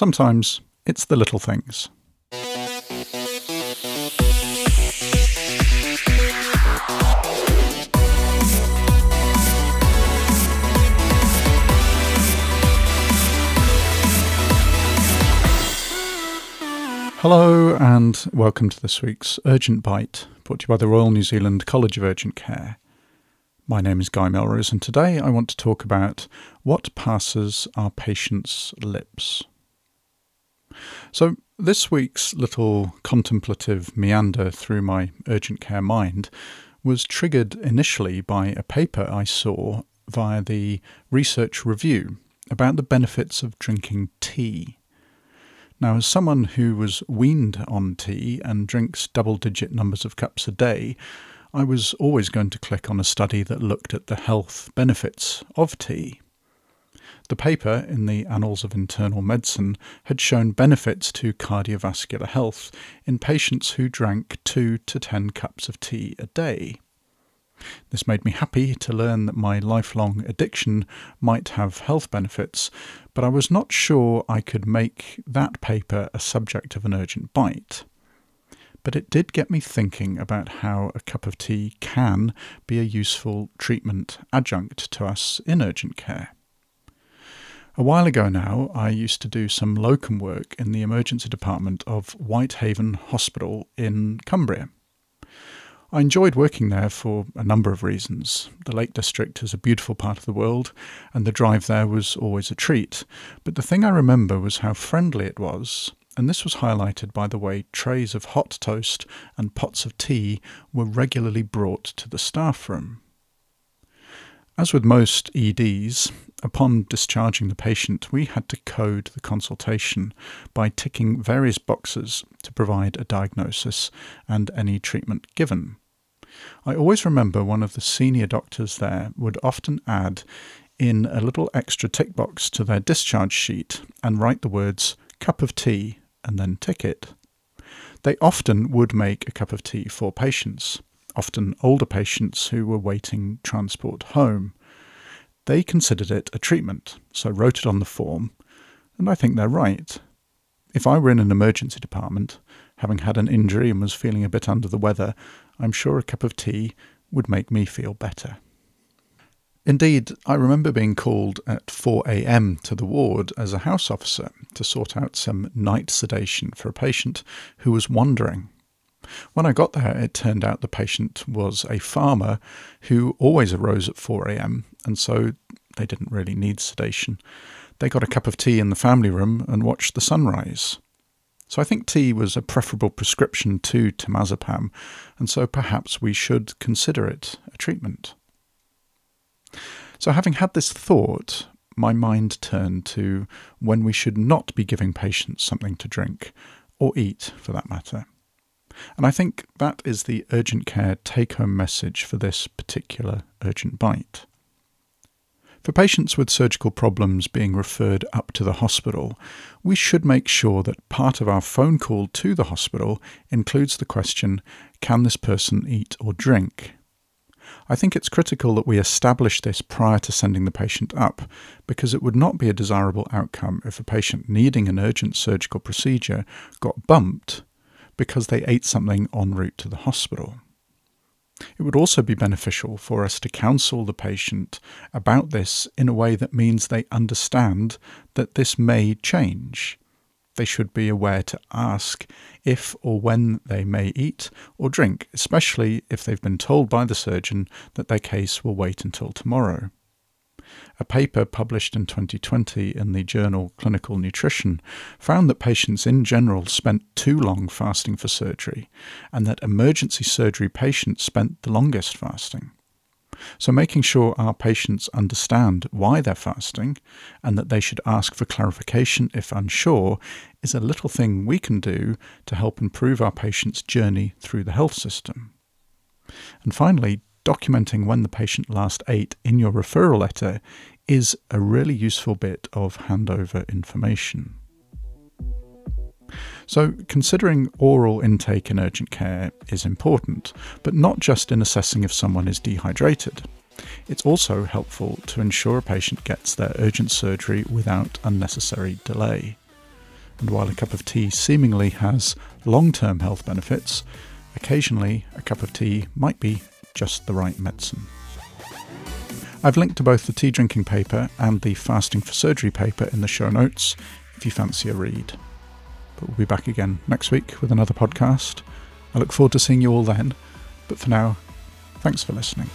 Sometimes it's the little things. Hello, and welcome to this week's Urgent Bite, brought to you by the Royal New Zealand College of Urgent Care. My name is Guy Melrose, and today I want to talk about what passes our patients' lips. So, this week's little contemplative meander through my urgent care mind was triggered initially by a paper I saw via the Research Review about the benefits of drinking tea. Now, as someone who was weaned on tea and drinks double digit numbers of cups a day, I was always going to click on a study that looked at the health benefits of tea. The paper in the Annals of Internal Medicine had shown benefits to cardiovascular health in patients who drank 2 to 10 cups of tea a day. This made me happy to learn that my lifelong addiction might have health benefits, but I was not sure I could make that paper a subject of an urgent bite. But it did get me thinking about how a cup of tea can be a useful treatment adjunct to us in urgent care. A while ago now, I used to do some locum work in the emergency department of Whitehaven Hospital in Cumbria. I enjoyed working there for a number of reasons. The Lake District is a beautiful part of the world, and the drive there was always a treat. But the thing I remember was how friendly it was, and this was highlighted by the way trays of hot toast and pots of tea were regularly brought to the staff room. As with most EDs, upon discharging the patient, we had to code the consultation by ticking various boxes to provide a diagnosis and any treatment given. I always remember one of the senior doctors there would often add in a little extra tick box to their discharge sheet and write the words cup of tea and then tick it. They often would make a cup of tea for patients, often older patients who were waiting transport home. They considered it a treatment, so wrote it on the form, and I think they're right. If I were in an emergency department, having had an injury and was feeling a bit under the weather, I'm sure a cup of tea would make me feel better. Indeed, I remember being called at 4 a.m. to the ward as a house officer to sort out some night sedation for a patient who was wandering. When I got there, it turned out the patient was a farmer who always arose at 4 a.m., and so they didn't really need sedation. They got a cup of tea in the family room and watched the sunrise. So I think tea was a preferable prescription to temazepam, and so perhaps we should consider it a treatment. So, having had this thought, my mind turned to when we should not be giving patients something to drink, or eat for that matter. And I think that is the urgent care take home message for this particular urgent bite. For patients with surgical problems being referred up to the hospital, we should make sure that part of our phone call to the hospital includes the question Can this person eat or drink? I think it's critical that we establish this prior to sending the patient up, because it would not be a desirable outcome if a patient needing an urgent surgical procedure got bumped because they ate something en route to the hospital. It would also be beneficial for us to counsel the patient about this in a way that means they understand that this may change. They should be aware to ask if or when they may eat or drink, especially if they've been told by the surgeon that their case will wait until tomorrow. A paper published in 2020 in the journal Clinical Nutrition found that patients in general spent too long fasting for surgery, and that emergency surgery patients spent the longest fasting. So, making sure our patients understand why they're fasting and that they should ask for clarification if unsure is a little thing we can do to help improve our patients' journey through the health system. And finally, documenting when the patient last ate in your referral letter is a really useful bit of handover information. So, considering oral intake in urgent care is important, but not just in assessing if someone is dehydrated. It's also helpful to ensure a patient gets their urgent surgery without unnecessary delay. And while a cup of tea seemingly has long term health benefits, occasionally a cup of tea might be just the right medicine. I've linked to both the tea drinking paper and the fasting for surgery paper in the show notes if you fancy a read. But we'll be back again next week with another podcast. I look forward to seeing you all then. But for now, thanks for listening.